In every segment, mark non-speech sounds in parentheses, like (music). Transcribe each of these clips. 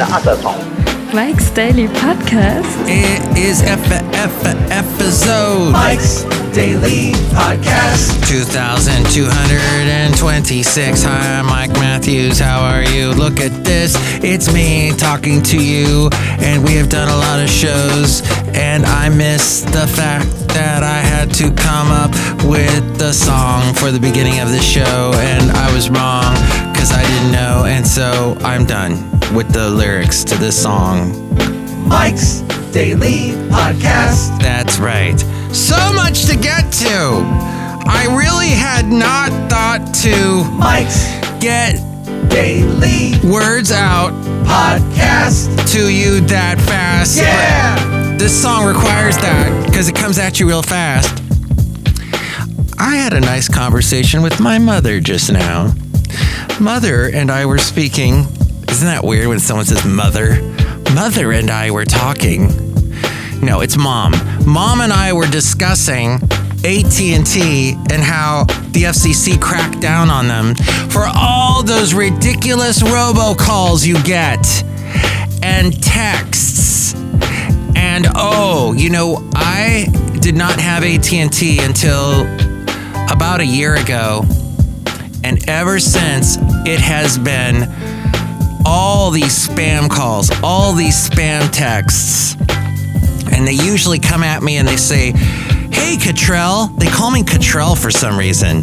the other song. Mike's Daily Podcast. It is F F episode. Mike's Daily Podcast. 2226. Hi, I'm Mike Matthews. How are you? Look at this. It's me talking to you. And we have done a lot of shows. And I miss the fact that I had to come up with the song for the beginning of the show. And I was wrong because I didn't know. And so I'm done with the lyrics to this song. Mike's Daily Podcast. That's right. So much to get to. I really had not thought to Mike's get Daily words out Podcast. to you that fast. Yeah! This song requires that because it comes at you real fast. I had a nice conversation with my mother just now. Mother and I were speaking. Isn't that weird when someone says mother? Mother and I were talking. No, it's mom. Mom and I were discussing AT&T and how the FCC cracked down on them for all those ridiculous robocalls you get and texts. And oh, you know, I did not have AT&T until about a year ago. And ever since, it has been all these spam calls, all these spam texts. And they usually come at me and they say, Hey, Cottrell. They call me Cottrell for some reason.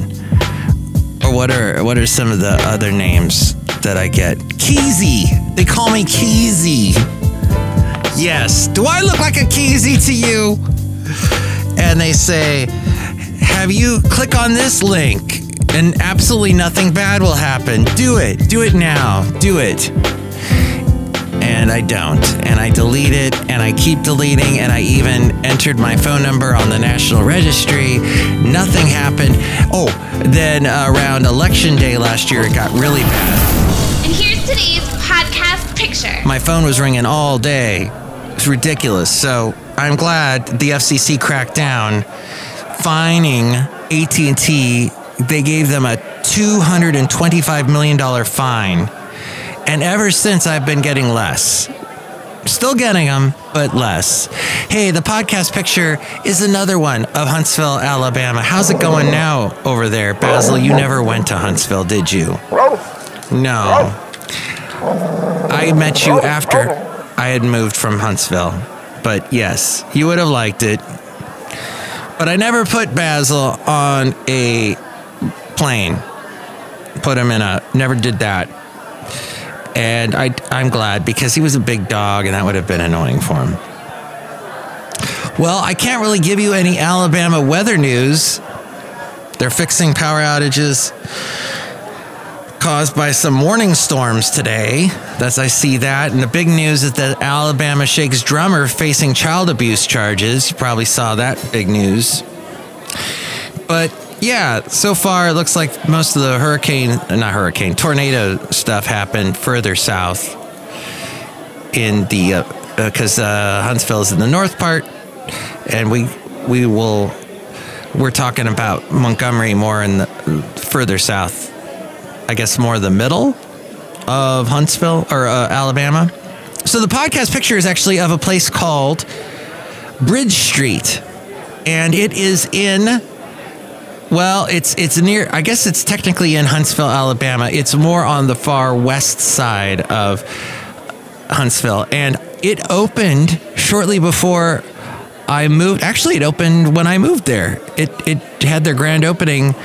Or what are what are some of the other names that I get? Keezy. They call me Keezy. Yes. Do I look like a Keezy to you? And they say, Have you click on this link and absolutely nothing bad will happen? Do it. Do it now. Do it and I don't. And I delete it and I keep deleting and I even entered my phone number on the National Registry. Nothing happened. Oh, then around election day last year, it got really bad. And here's today's podcast picture. My phone was ringing all day. It's ridiculous. So I'm glad the FCC cracked down, fining AT&T. They gave them a $225 million fine. And ever since, I've been getting less. Still getting them, but less. Hey, the podcast picture is another one of Huntsville, Alabama. How's it going now over there? Basil, you never went to Huntsville, did you? No. I met you after I had moved from Huntsville. But yes, you would have liked it. But I never put Basil on a plane. Put him in a, never did that and I, I'm glad because he was a big dog and that would have been annoying for him. Well, I can't really give you any Alabama weather news. They're fixing power outages caused by some morning storms today. As I see that. And the big news is that Alabama Shakes drummer facing child abuse charges. You probably saw that big news. But yeah, so far it looks like most of the hurricane, not hurricane, tornado stuff happened further south in the, because uh, uh, Huntsville is in the north part, and we we will, we're talking about Montgomery more in the further south, I guess more the middle of Huntsville or uh, Alabama. So the podcast picture is actually of a place called Bridge Street, and it is in well, it's it's near. I guess it's technically in Huntsville, Alabama. It's more on the far west side of Huntsville, and it opened shortly before I moved. Actually, it opened when I moved there. It it had their grand opening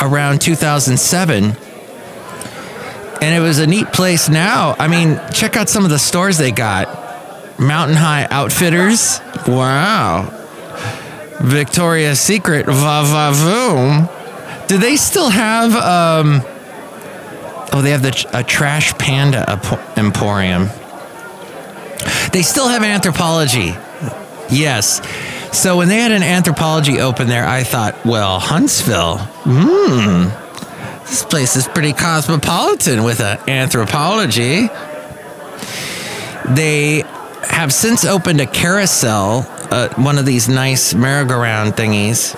around 2007, and it was a neat place. Now, I mean, check out some of the stores they got. Mountain High Outfitters. Wow. Victoria's Secret, va va voom. Do they still have? Um, oh, they have the a Trash Panda Emporium. They still have Anthropologie. Yes. So when they had an Anthropologie open there, I thought, well, Huntsville. Hmm. This place is pretty cosmopolitan with an Anthropologie. They have since opened a carousel uh, one of these nice merry-go-round thingies,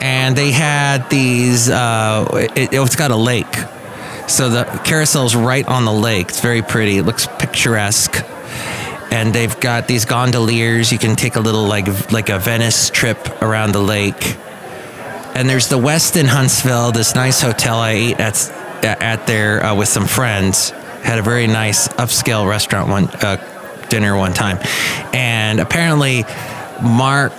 and they had these. Uh, it, it's got a lake, So the carousel's right on the lake. It's very pretty. It looks picturesque. And they've got these gondoliers. You can take a little like like a Venice trip around the lake. And there's the Westin Huntsville, this nice hotel I ate at at there uh, with some friends. Had a very nice upscale restaurant one uh, dinner one time, and apparently Mark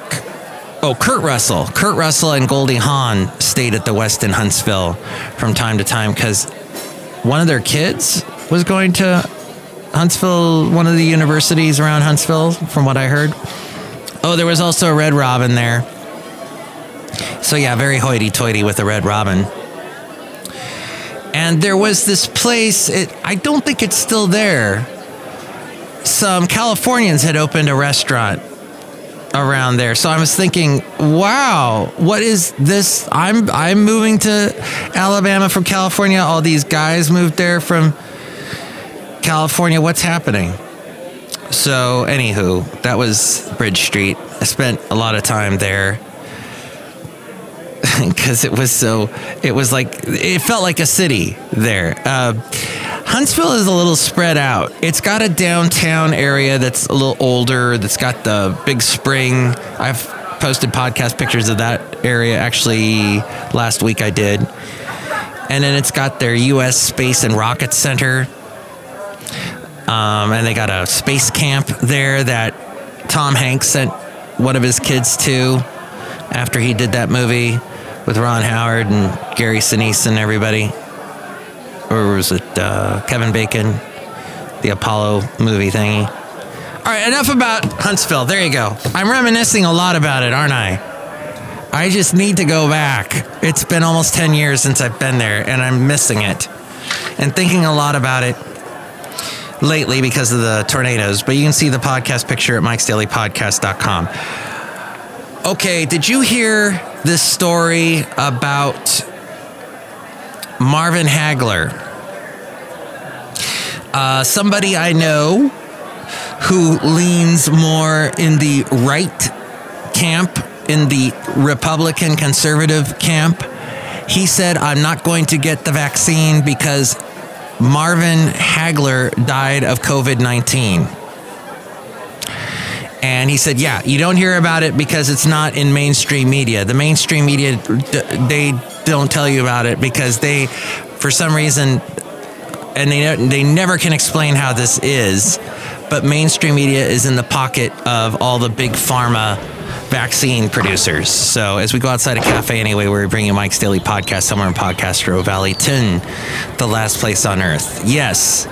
Oh, Kurt Russell. Kurt Russell and Goldie Hawn stayed at the Westin Huntsville from time to time because one of their kids was going to Huntsville, one of the universities around Huntsville, from what I heard. Oh, there was also a Red Robin there. So, yeah, very hoity toity with a Red Robin. And there was this place, it, I don't think it's still there. Some Californians had opened a restaurant around there. So I was thinking, wow, what is this? I'm I'm moving to Alabama from California. All these guys moved there from California. What's happening? So, anywho, that was Bridge Street. I spent a lot of time there (laughs) because it was so. It was like it felt like a city there. Uh, Huntsville is a little spread out. It's got a downtown area that's a little older, that's got the big spring. I've posted podcast pictures of that area actually last week I did. And then it's got their US Space and Rocket Center. Um, and they got a space camp there that Tom Hanks sent one of his kids to after he did that movie with Ron Howard and Gary Sinise and everybody or was it uh, Kevin Bacon, the Apollo movie thingy? All right, enough about Huntsville. There you go. I'm reminiscing a lot about it, aren't I? I just need to go back. It's been almost 10 years since I've been there, and I'm missing it and thinking a lot about it lately because of the tornadoes. But you can see the podcast picture at mikesdailypodcast.com. Okay, did you hear this story about Marvin Hagler? Uh, somebody I know who leans more in the right camp, in the Republican conservative camp. He said, I'm not going to get the vaccine because Marvin Hagler died of COVID 19. And he said, Yeah, you don't hear about it because it's not in mainstream media. The mainstream media, they don't tell you about it because they, for some reason, and they they never can explain how this is, but mainstream media is in the pocket of all the big pharma vaccine producers. So as we go outside a cafe anyway, we're bringing Mike's Daily Podcast somewhere in Podcastro Valleyton, the last place on earth. Yes.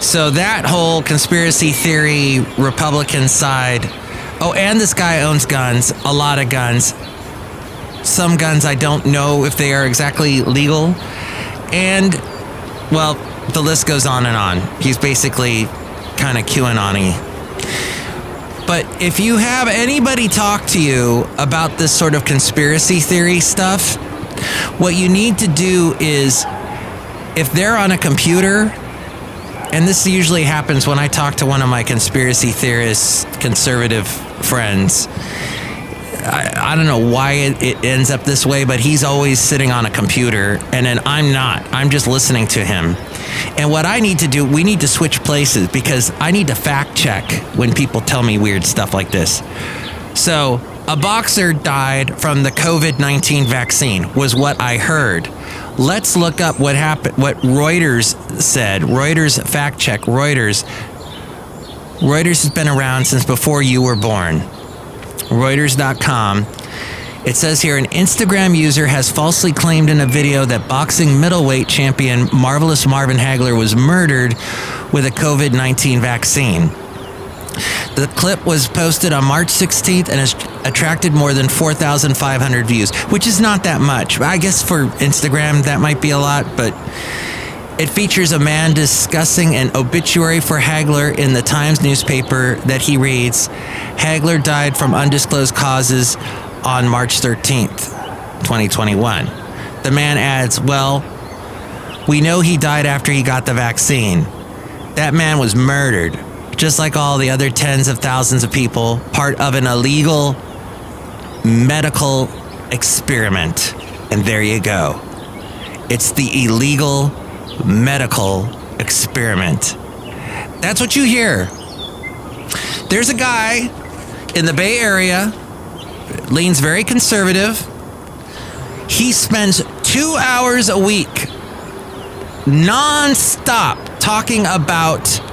So that whole conspiracy theory Republican side. Oh, and this guy owns guns, a lot of guns. Some guns I don't know if they are exactly legal. And well, the list goes on and on. He's basically kind of QAnon But if you have anybody talk to you about this sort of conspiracy theory stuff, what you need to do is if they're on a computer, and this usually happens when I talk to one of my conspiracy theorists, conservative friends. I, I, don't know why it, it, ends up this way, but he's always sitting on a computer, and then I'm not. I'm just listening to him. And what I need to do, we need to switch places because I need to fact check when people tell me weird stuff like this. So, a boxer died from the COVID 19 vaccine, was what I heard. Let's look up what happened, what Reuters said. Reuters fact check. Reuters. Reuters has been around since before you were born. Reuters.com. It says here an Instagram user has falsely claimed in a video that boxing middleweight champion Marvelous Marvin Hagler was murdered with a COVID 19 vaccine. The clip was posted on March 16th and has attracted more than 4,500 views, which is not that much. I guess for Instagram, that might be a lot, but it features a man discussing an obituary for Hagler in the Times newspaper that he reads Hagler died from undisclosed causes on March 13th, 2021. The man adds, Well, we know he died after he got the vaccine. That man was murdered, just like all the other tens of thousands of people, part of an illegal medical experiment. And there you go It's the illegal medical experiment. That's what you hear. There's a guy in the Bay Area, leans very conservative. He spends two hours a week non-stop talking about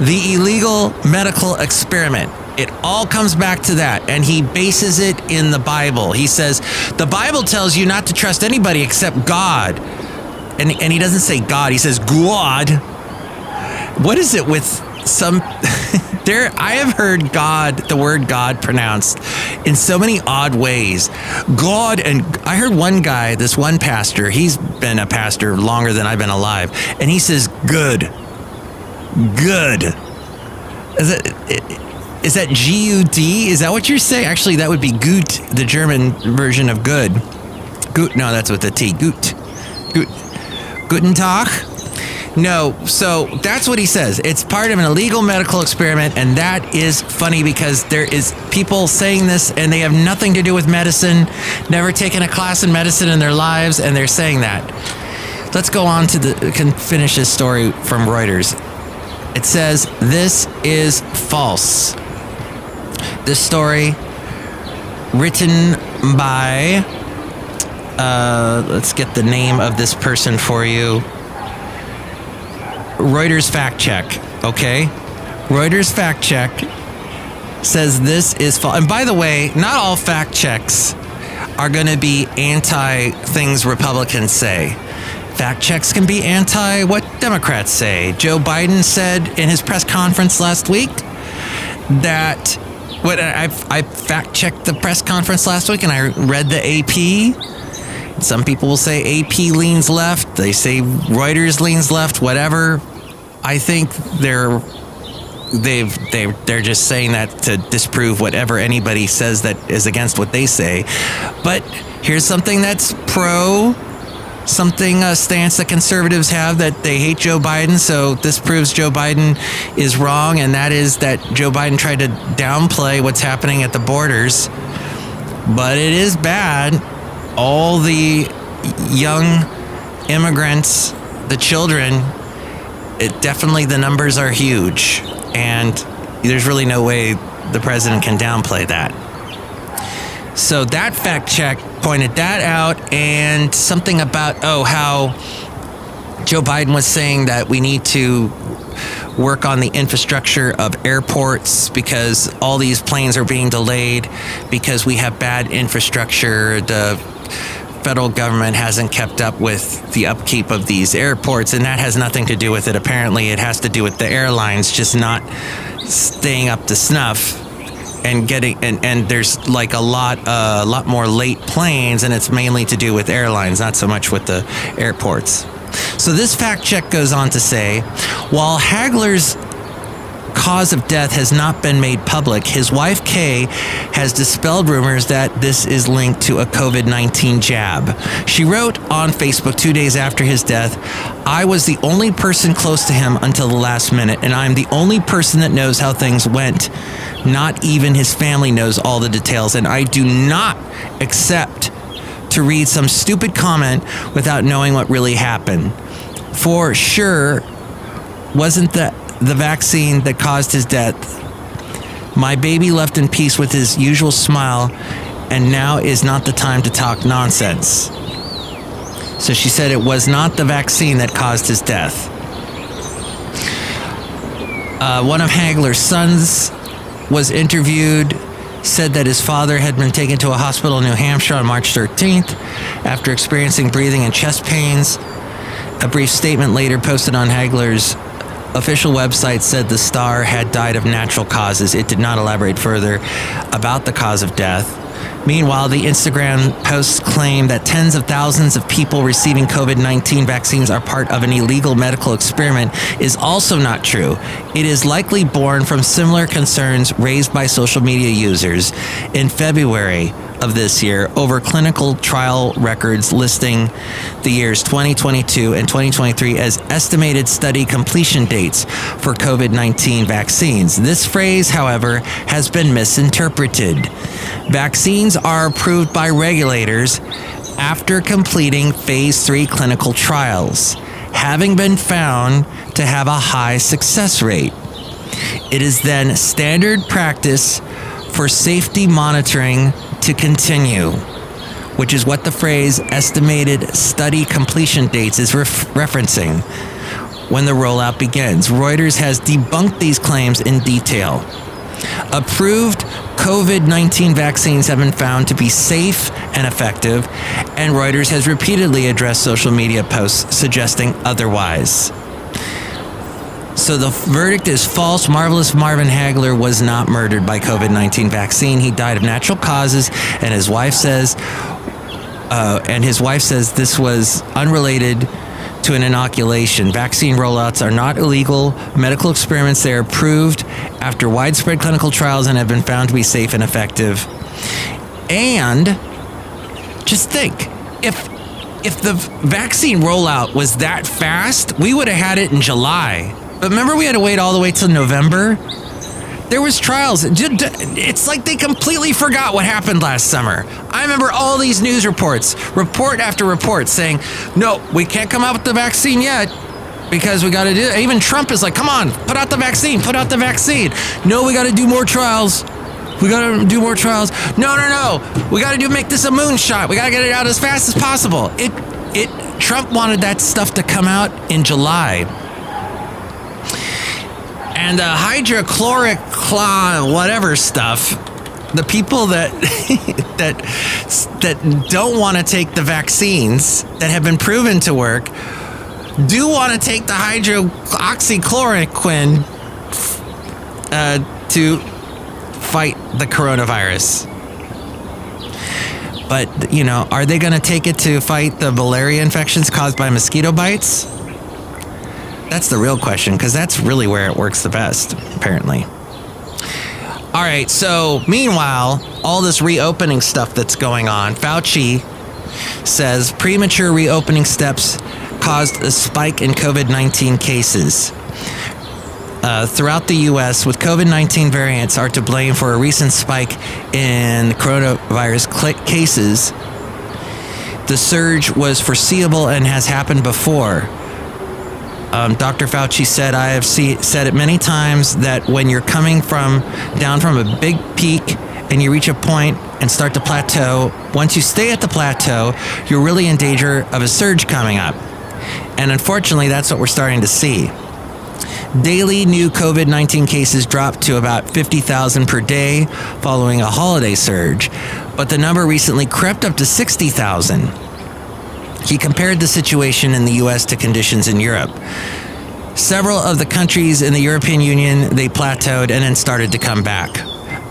the illegal medical experiment. It all comes back to that, and he bases it in the Bible. He says, The Bible tells you not to trust anybody except God. And, and he doesn't say God, he says God. What is it with some. (laughs) there, I have heard God, the word God pronounced in so many odd ways. God, and I heard one guy, this one pastor, he's been a pastor longer than I've been alive, and he says, Good. Good. Is that, is that G U D? Is that what you're saying? Actually, that would be gut, the German version of good. Gut, no, that's with the T. Gut. Gut. Guten Tag. No, so that's what he says. It's part of an illegal medical experiment, and that is funny because there is people saying this and they have nothing to do with medicine, never taken a class in medicine in their lives, and they're saying that. Let's go on to the can finish this story from Reuters. It says this is false. This story written by uh, let's get the name of this person for you. Reuters fact check, okay? Reuters fact check says this is false. And by the way, not all fact checks are going to be anti things Republicans say. Fact checks can be anti what Democrats say. Joe Biden said in his press conference last week that what I, I fact checked the press conference last week and I read the AP. Some people will say AP leans left. They say Reuters leans left. Whatever. I think they're they've they they're just saying that to disprove whatever anybody says that is against what they say. But here's something that's pro something a stance that conservatives have that they hate Joe Biden. So this proves Joe Biden is wrong, and that is that Joe Biden tried to downplay what's happening at the borders. But it is bad. All the young immigrants, the children, it definitely the numbers are huge, and there's really no way the president can downplay that. So that fact check pointed that out, and something about, oh, how Joe Biden was saying that we need to work on the infrastructure of airports because all these planes are being delayed because we have bad infrastructure. The federal government hasn't kept up with the upkeep of these airports, and that has nothing to do with it. Apparently, it has to do with the airlines just not staying up to snuff and getting and, and there's like a lot a uh, lot more late planes and it's mainly to do with airlines not so much with the airports so this fact check goes on to say while hagler's cause of death has not been made public, his wife Kay has dispelled rumors that this is linked to a COVID 19 jab. She wrote on Facebook two days after his death I was the only person close to him until the last minute, and I'm the only person that knows how things went. Not even his family knows all the details, and I do not accept to read some stupid comment without knowing what really happened. For sure, wasn't the the vaccine that caused his death. My baby left in peace with his usual smile, and now is not the time to talk nonsense. So she said it was not the vaccine that caused his death. Uh, one of Hagler's sons was interviewed, said that his father had been taken to a hospital in New Hampshire on March 13th after experiencing breathing and chest pains. A brief statement later posted on Hagler's official website said the star had died of natural causes. It did not elaborate further about the cause of death. Meanwhile, the Instagram posts claim that tens of thousands of people receiving COVID 19 vaccines are part of an illegal medical experiment is also not true. It is likely born from similar concerns raised by social media users. In February, of this year over clinical trial records listing the years 2022 and 2023 as estimated study completion dates for COVID 19 vaccines. This phrase, however, has been misinterpreted. Vaccines are approved by regulators after completing phase three clinical trials, having been found to have a high success rate. It is then standard practice for safety monitoring to continue, which is what the phrase estimated study completion dates is ref- referencing when the rollout begins. Reuters has debunked these claims in detail. Approved COVID 19 vaccines have been found to be safe and effective, and Reuters has repeatedly addressed social media posts suggesting otherwise. So the verdict is false. Marvelous Marvin Hagler was not murdered by COVID 19 vaccine. He died of natural causes, and his wife says, uh, and his wife says this was unrelated to an inoculation. Vaccine rollouts are not illegal medical experiments. They are approved after widespread clinical trials and have been found to be safe and effective. And just think if if the vaccine rollout was that fast, we would have had it in July. But remember, we had to wait all the way till November. There was trials. It's like they completely forgot what happened last summer. I remember all these news reports, report after report, saying, "No, we can't come out with the vaccine yet." Because we got to do it. Even Trump is like, come on, put out the vaccine, put out the vaccine. No, we got to do more trials. We got to do more trials. No, no, no. We got to do make this a moonshot. We got to get it out as fast as possible. It, it. Trump wanted that stuff to come out in July and the hydrochloric claw, whatever stuff. The people that (laughs) that that don't want to take the vaccines that have been proven to work do want to take the hydroxychloroquine uh, to fight the coronavirus. But you know, are they going to take it to fight the malaria infections caused by mosquito bites? That's the real question because that's really where it works the best, apparently. All right, so meanwhile, all this reopening stuff that's going on, Fauci says premature reopening steps caused a spike in COVID 19 cases. Uh, throughout the U.S., with COVID 19 variants are to blame for a recent spike in coronavirus cl- cases. The surge was foreseeable and has happened before. Um, Dr. Fauci said, I have see, said it many times that when you're coming from down from a big peak and you reach a point and start to plateau, once you stay at the plateau, you're really in danger of a surge coming up. And unfortunately, that's what we're starting to see. Daily new COVID 19 cases dropped to about 50,000 per day following a holiday surge, but the number recently crept up to 60,000. He compared the situation in the US to conditions in Europe. Several of the countries in the European Union, they plateaued and then started to come back.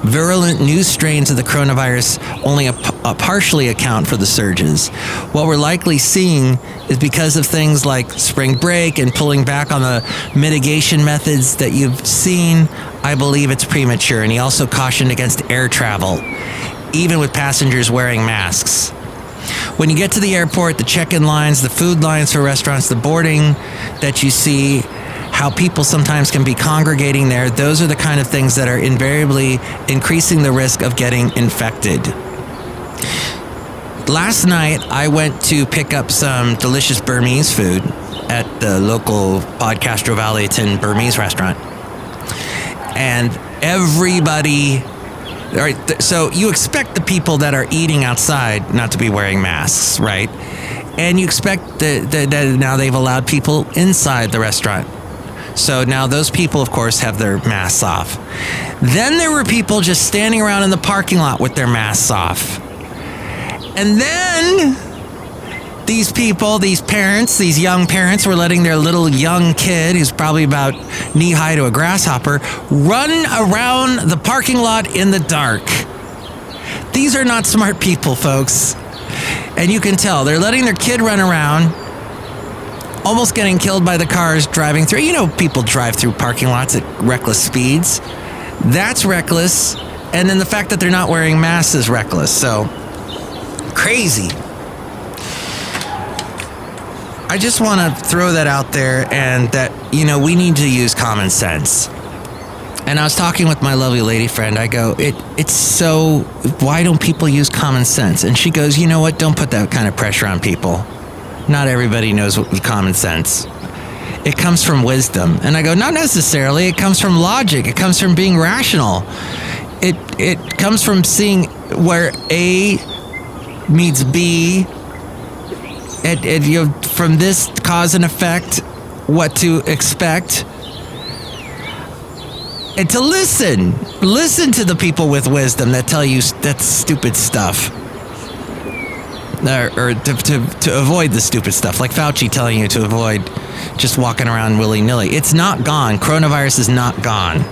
Virulent new strains of the coronavirus only a, a partially account for the surges. What we're likely seeing is because of things like spring break and pulling back on the mitigation methods that you've seen, I believe it's premature. And he also cautioned against air travel, even with passengers wearing masks. When you get to the airport, the check in lines, the food lines for restaurants, the boarding that you see, how people sometimes can be congregating there, those are the kind of things that are invariably increasing the risk of getting infected. Last night, I went to pick up some delicious Burmese food at the local Podcastro Valleyton Burmese restaurant. And everybody all right, so you expect the people that are eating outside not to be wearing masks, right? And you expect that, that, that now they've allowed people inside the restaurant. So now those people, of course, have their masks off. Then there were people just standing around in the parking lot with their masks off. And then these people, these parents, these young parents were letting their little young kid, who's probably about knee high to a grasshopper, run around the parking lot in the dark. These are not smart people, folks. And you can tell they're letting their kid run around, almost getting killed by the cars driving through. You know, people drive through parking lots at reckless speeds. That's reckless. And then the fact that they're not wearing masks is reckless. So, crazy. I just want to throw that out there and that, you know, we need to use common sense. And I was talking with my lovely lady friend. I go, it it's so why don't people use common sense? And she goes, you know what? Don't put that kind of pressure on people. Not everybody knows what common sense. It comes from wisdom. And I go, not necessarily. It comes from logic. It comes from being rational. It it comes from seeing where A meets B. And, and you know, from this cause and effect, what to expect and to listen. Listen to the people with wisdom that tell you that stupid stuff. Or, or to, to, to avoid the stupid stuff, like Fauci telling you to avoid just walking around willy nilly. It's not gone. Coronavirus is not gone.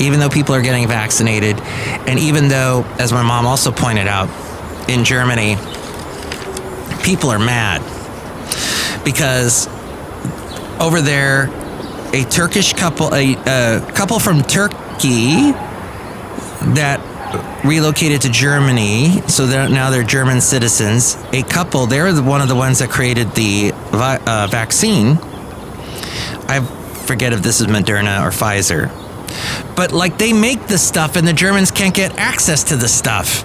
Even though people are getting vaccinated, and even though, as my mom also pointed out, in Germany, people are mad because over there a Turkish couple, a, a couple from Turkey that relocated to Germany, so they're, now they're German citizens. A couple, they're one of the ones that created the vi- uh, vaccine. I forget if this is Moderna or Pfizer. But like they make the stuff and the Germans can't get access to the stuff.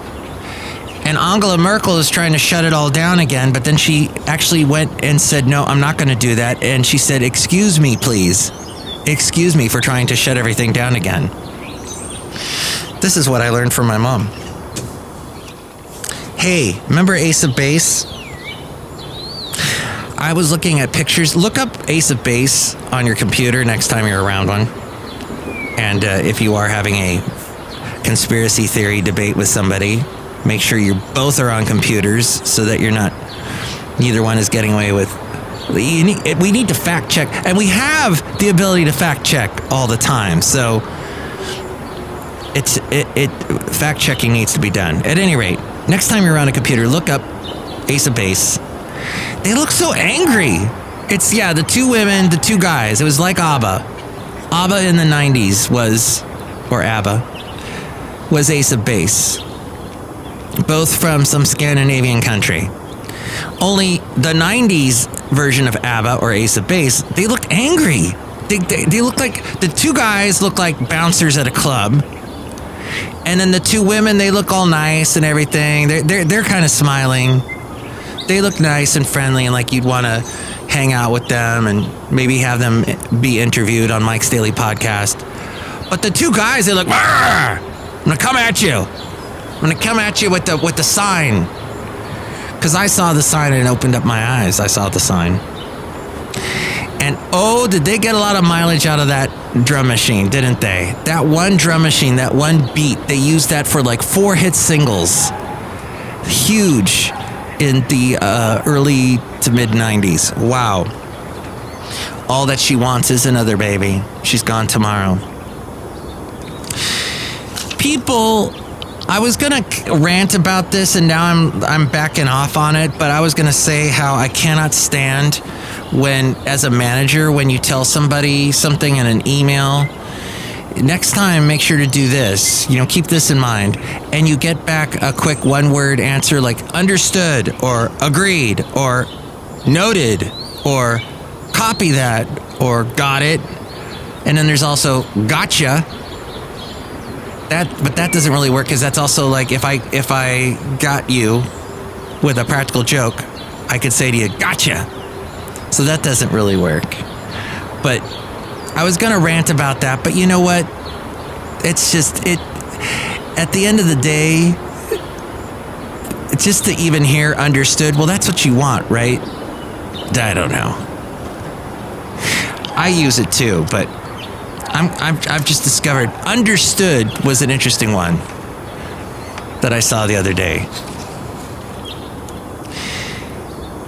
And Angela Merkel is trying to shut it all down again, but then she actually went and said, No, I'm not going to do that. And she said, Excuse me, please. Excuse me for trying to shut everything down again. This is what I learned from my mom. Hey, remember Ace of Base? I was looking at pictures. Look up Ace of Base on your computer next time you're around one. And uh, if you are having a conspiracy theory debate with somebody, make sure you both are on computers so that you're not, neither one is getting away with. need- We need to fact check, and we have the ability to fact check all the time. So it's it, it fact checking needs to be done. At any rate, next time you're on a computer, look up Ace of Base. They look so angry. It's yeah, the two women, the two guys. It was like ABBA. ABBA in the '90s was, or ABBA, was Ace of Base. Both from some Scandinavian country. Only the '90s version of ABBA or Ace of Base, they looked angry. They, they, they looked like the two guys looked like bouncers at a club. And then the two women, they look all nice and everything. They're, they're, they're kind of smiling. They look nice and friendly and like you'd want to hang out with them and maybe have them be interviewed on Mike's Daily Podcast. But the two guys, they look, "Arr! I'm gonna come at you. I'm gonna come at you with the with the sign. Cause I saw the sign and it opened up my eyes. I saw the sign. And oh, did they get a lot of mileage out of that drum machine, didn't they? That one drum machine, that one beat, they used that for like four hit singles. Huge in the uh, early to mid 90s. Wow. All that she wants is another baby. She's gone tomorrow. People I was gonna rant about this, and now I'm I'm backing off on it. But I was gonna say how I cannot stand when, as a manager, when you tell somebody something in an email. Next time, make sure to do this. You know, keep this in mind, and you get back a quick one-word answer like "understood" or "agreed" or "noted" or "copy that" or "got it." And then there's also "gotcha." That but that doesn't really work because that's also like if i if i got you with a practical joke i could say to you gotcha. So that doesn't really work. But i was gonna rant about that but you know what? It's just it at the end of the day just to even hear understood well that's what you want right? I don't know. I use it too but I'm, I'm, I've just discovered understood was an interesting one that I saw the other day.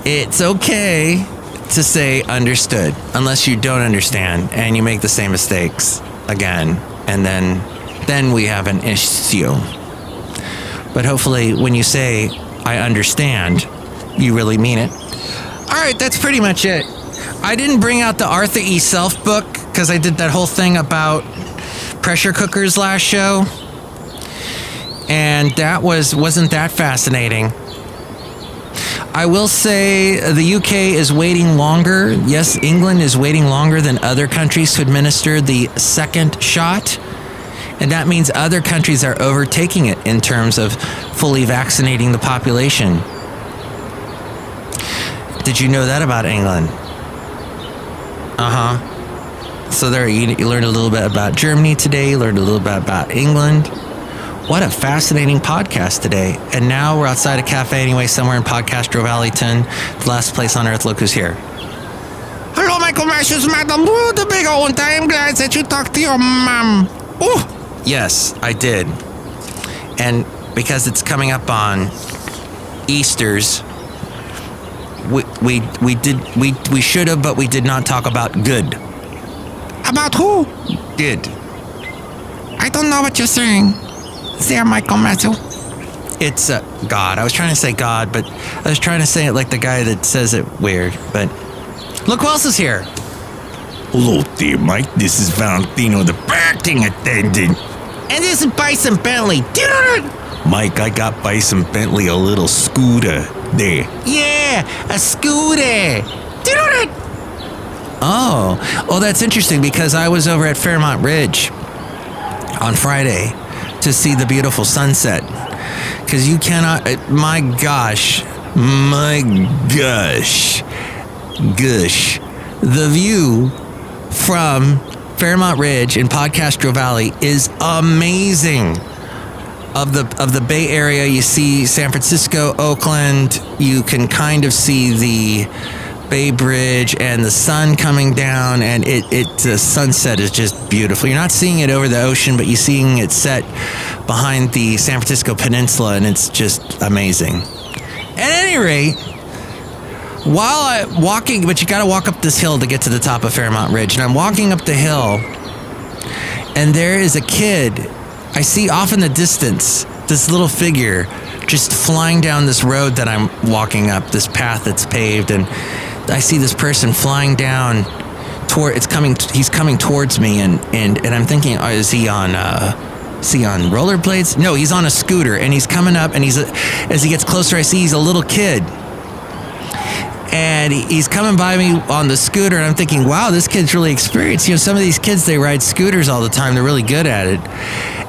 It's okay to say understood unless you don't understand and you make the same mistakes again and then then we have an issue. But hopefully when you say I understand, you really mean it. All right, that's pretty much it. I didn't bring out the Arthur E. Self book because I did that whole thing about pressure cookers last show, and that was wasn't that fascinating. I will say the UK is waiting longer. Yes, England is waiting longer than other countries to administer the second shot. And that means other countries are overtaking it in terms of fully vaccinating the population. Did you know that about England? Uh huh. So there, you, you learned a little bit about Germany today. You learned a little bit about England. What a fascinating podcast today. And now we're outside a cafe anyway, somewhere in Podcastro Valleyton, the last place on earth. Look who's here. Hello, Michael Matthews, madam. The big old one. I'm glad that you talked to your mom. Oh, Yes, I did. And because it's coming up on Easter's, we we, we did we we should have, but we did not talk about good. About who? Good. I don't know what you're saying. There, Michael Matthew. It's uh, God. I was trying to say God, but I was trying to say it like the guy that says it weird. But look who else is here. Hello there, Mike. This is Valentino, the parking attendant. And this is Bison Bentley. Do you know that? Mike, I got Bison Bentley a little scooter there. Yeah, a scooter. Oh, well, that's interesting because I was over at Fairmont Ridge on Friday to see the beautiful sunset. Because you cannot, uh, my gosh, my gosh, gush, the view from Fairmont Ridge in Podcastro Valley is amazing. Of the of the Bay Area, you see San Francisco, Oakland. You can kind of see the Bay Bridge and the sun coming down, and it it the sunset is just beautiful. You're not seeing it over the ocean, but you're seeing it set behind the San Francisco Peninsula, and it's just amazing. At any rate, while I'm walking, but you got to walk up this hill to get to the top of Fairmont Ridge, and I'm walking up the hill, and there is a kid. I see off in the distance this little figure just flying down this road that I'm walking up, this path that's paved, and I see this person flying down toward. It's coming. He's coming towards me, and and and I'm thinking, oh, is he on? Uh, is he on rollerblades? No, he's on a scooter, and he's coming up, and he's as he gets closer, I see he's a little kid and he's coming by me on the scooter and i'm thinking wow this kid's really experienced. You know some of these kids they ride scooters all the time. They're really good at it.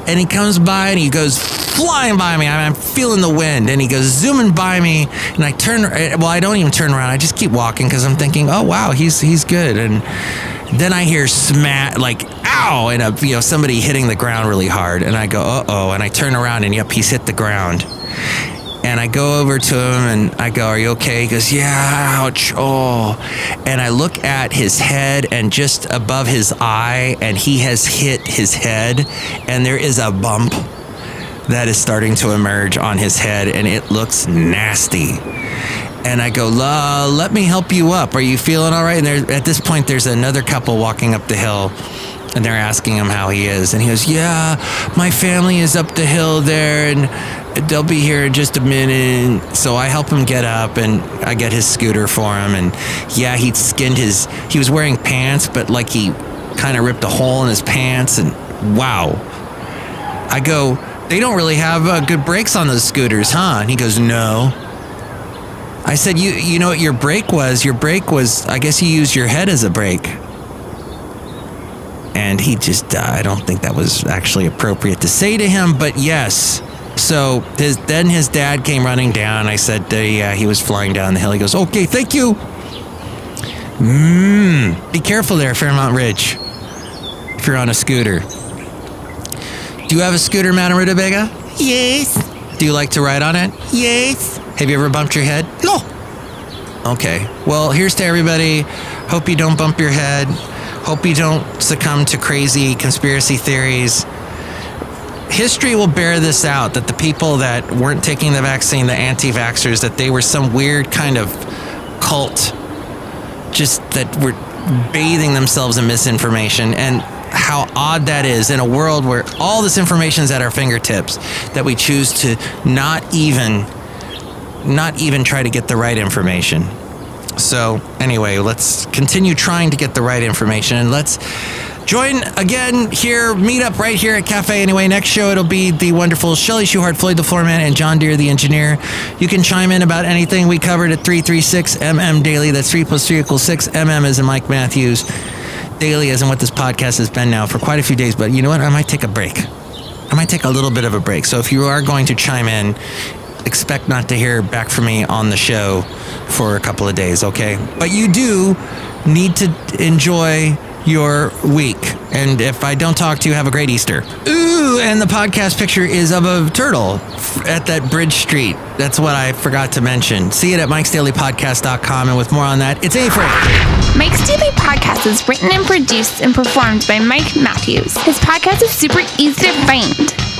And he comes by and he goes flying by me. I'm feeling the wind. And he goes zooming by me and i turn well i don't even turn around. I just keep walking because i'm thinking oh wow he's he's good. And then i hear smack like ow and a, you know somebody hitting the ground really hard. And i go uh-oh. And i turn around and yep he's hit the ground and I go over to him and I go, Are you okay? He goes, Yeah, ouch. Oh. And I look at his head and just above his eye, and he has hit his head, and there is a bump that is starting to emerge on his head, and it looks nasty. And I go, La, let me help you up. Are you feeling all right? And there, at this point, there's another couple walking up the hill and they're asking him how he is. And he goes, Yeah, my family is up the hill there and they'll be here in just a minute. So I help him get up and I get his scooter for him. And yeah, he skinned his, he was wearing pants, but like he kind of ripped a hole in his pants. And wow. I go, They don't really have uh, good brakes on those scooters, huh? And he goes, No. I said, you you know what your brake was? Your brake was, I guess you used your head as a brake and he just uh, i don't think that was actually appropriate to say to him but yes so his, then his dad came running down i said uh, yeah he was flying down the hill he goes okay thank you mm, be careful there fairmont ridge if you're on a scooter do you have a scooter madam Rootabega Yes. do you like to ride on it Yes. have you ever bumped your head No. Okay. Well, here's to everybody. Hope you don't bump your head. Hope you don't succumb to crazy conspiracy theories. History will bear this out that the people that weren't taking the vaccine, the anti vaxxers, that they were some weird kind of cult, just that were bathing themselves in misinformation. And how odd that is in a world where all this information is at our fingertips, that we choose to not even not even try to get the right information. So, anyway, let's continue trying to get the right information and let's join again here, meet up right here at Cafe Anyway. Next show, it'll be the wonderful Chely Shoehart, Floyd the Floorman, and John Deer the engineer. You can chime in about anything we covered at 336 MM Daily. That's 3 plus 3 equals 6. MM is in Mike Matthews. Daily, is in what this podcast has been now for quite a few days. But you know what? I might take a break. I might take a little bit of a break. So if you are going to chime in, expect not to hear back from me on the show for a couple of days, okay? But you do need to enjoy your week. And if I don't talk to you, have a great Easter. Ooh, and the podcast picture is of a turtle at that Bridge Street. That's what I forgot to mention. See it at mikesdailypodcast.com. And with more on that, it's A Frame. Mike's Daily Podcast is written and produced and performed by Mike Matthews. His podcast is super easy to find.